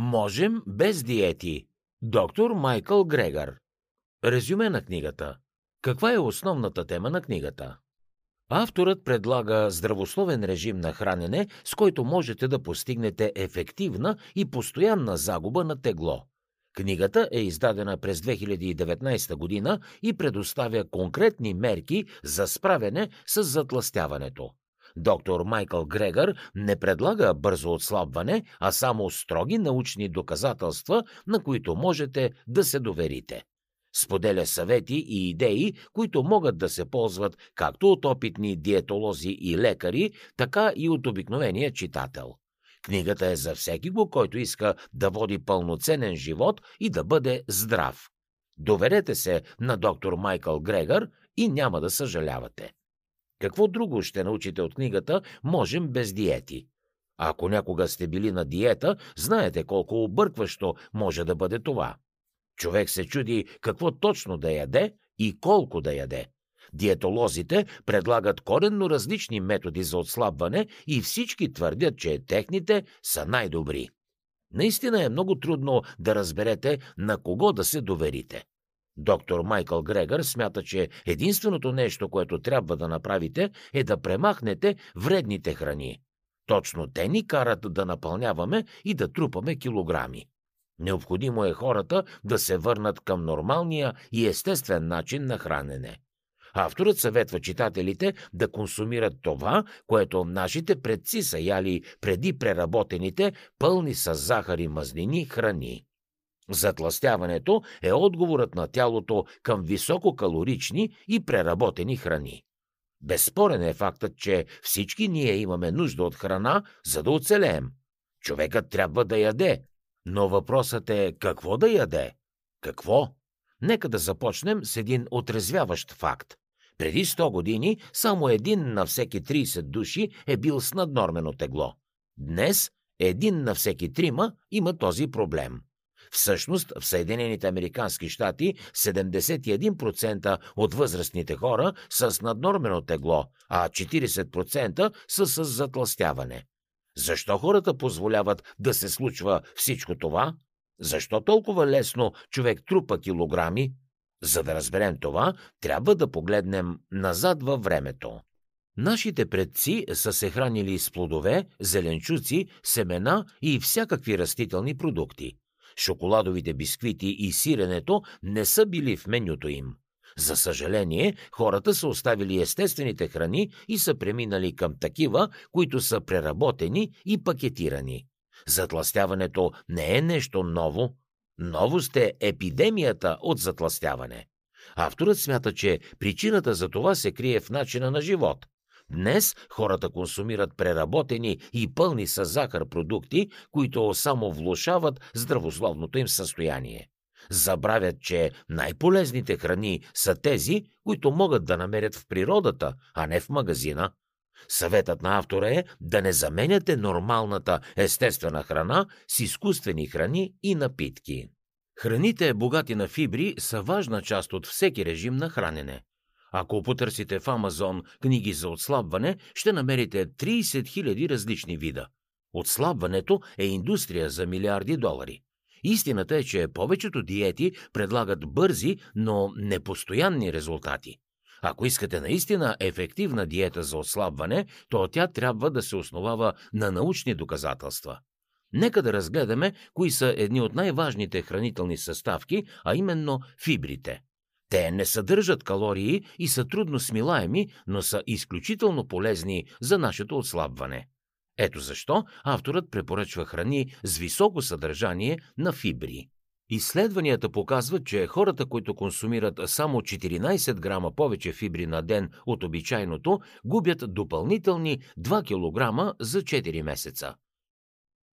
Можем без диети. Доктор Майкъл Грегър. Резюме на книгата. Каква е основната тема на книгата? Авторът предлага здравословен режим на хранене, с който можете да постигнете ефективна и постоянна загуба на тегло. Книгата е издадена през 2019 година и предоставя конкретни мерки за справяне с затластяването. Доктор Майкъл Грегър не предлага бързо отслабване, а само строги научни доказателства, на които можете да се доверите. Споделя съвети и идеи, които могат да се ползват както от опитни диетолози и лекари, така и от обикновения читател. Книгата е за всеки го, който иска да води пълноценен живот и да бъде здрав. Доверете се на доктор Майкъл Грегър и няма да съжалявате. Какво друго ще научите от книгата «Можем без диети»? Ако някога сте били на диета, знаете колко объркващо може да бъде това. Човек се чуди какво точно да яде и колко да яде. Диетолозите предлагат коренно различни методи за отслабване и всички твърдят, че техните са най-добри. Наистина е много трудно да разберете на кого да се доверите. Доктор Майкъл Грегър смята, че единственото нещо, което трябва да направите, е да премахнете вредните храни. Точно те ни карат да напълняваме и да трупаме килограми. Необходимо е хората да се върнат към нормалния и естествен начин на хранене. Авторът съветва читателите да консумират това, което нашите предци са яли преди преработените, пълни с захар и мазнини храни. Затластяването е отговорът на тялото към висококалорични и преработени храни. Безспорен е фактът, че всички ние имаме нужда от храна, за да оцелеем. Човекът трябва да яде, но въпросът е какво да яде? Какво? Нека да започнем с един отрезвяващ факт. Преди 100 години само един на всеки 30 души е бил с наднормено тегло. Днес един на всеки трима има този проблем. Всъщност, в Съединените Американски щати 71% от възрастните хора са с наднормено тегло, а 40% са с затластяване. Защо хората позволяват да се случва всичко това? Защо толкова лесно човек трупа килограми? За да разберем това, трябва да погледнем назад във времето. Нашите предци са се хранили с плодове, зеленчуци, семена и всякакви растителни продукти. Шоколадовите бисквити и сиренето не са били в менюто им. За съжаление, хората са оставили естествените храни и са преминали към такива, които са преработени и пакетирани. Затластяването не е нещо ново. Новост е епидемията от затластяване. Авторът смята, че причината за това се крие в начина на живот. Днес хората консумират преработени и пълни с захар продукти, които само влушават здравословното им състояние. Забравят, че най-полезните храни са тези, които могат да намерят в природата, а не в магазина. Съветът на автора е да не заменяте нормалната естествена храна с изкуствени храни и напитки. Храните, богати на фибри, са важна част от всеки режим на хранене. Ако потърсите в Амазон книги за отслабване, ще намерите 30 000 различни вида. Отслабването е индустрия за милиарди долари. Истината е, че повечето диети предлагат бързи, но непостоянни резултати. Ако искате наистина ефективна диета за отслабване, то тя трябва да се основава на научни доказателства. Нека да разгледаме кои са едни от най-важните хранителни съставки, а именно фибрите. Те не съдържат калории и са трудно смилаеми, но са изключително полезни за нашето отслабване. Ето защо авторът препоръчва храни с високо съдържание на фибри. Изследванията показват, че хората, които консумират само 14 грама повече фибри на ден от обичайното, губят допълнителни 2 кг за 4 месеца.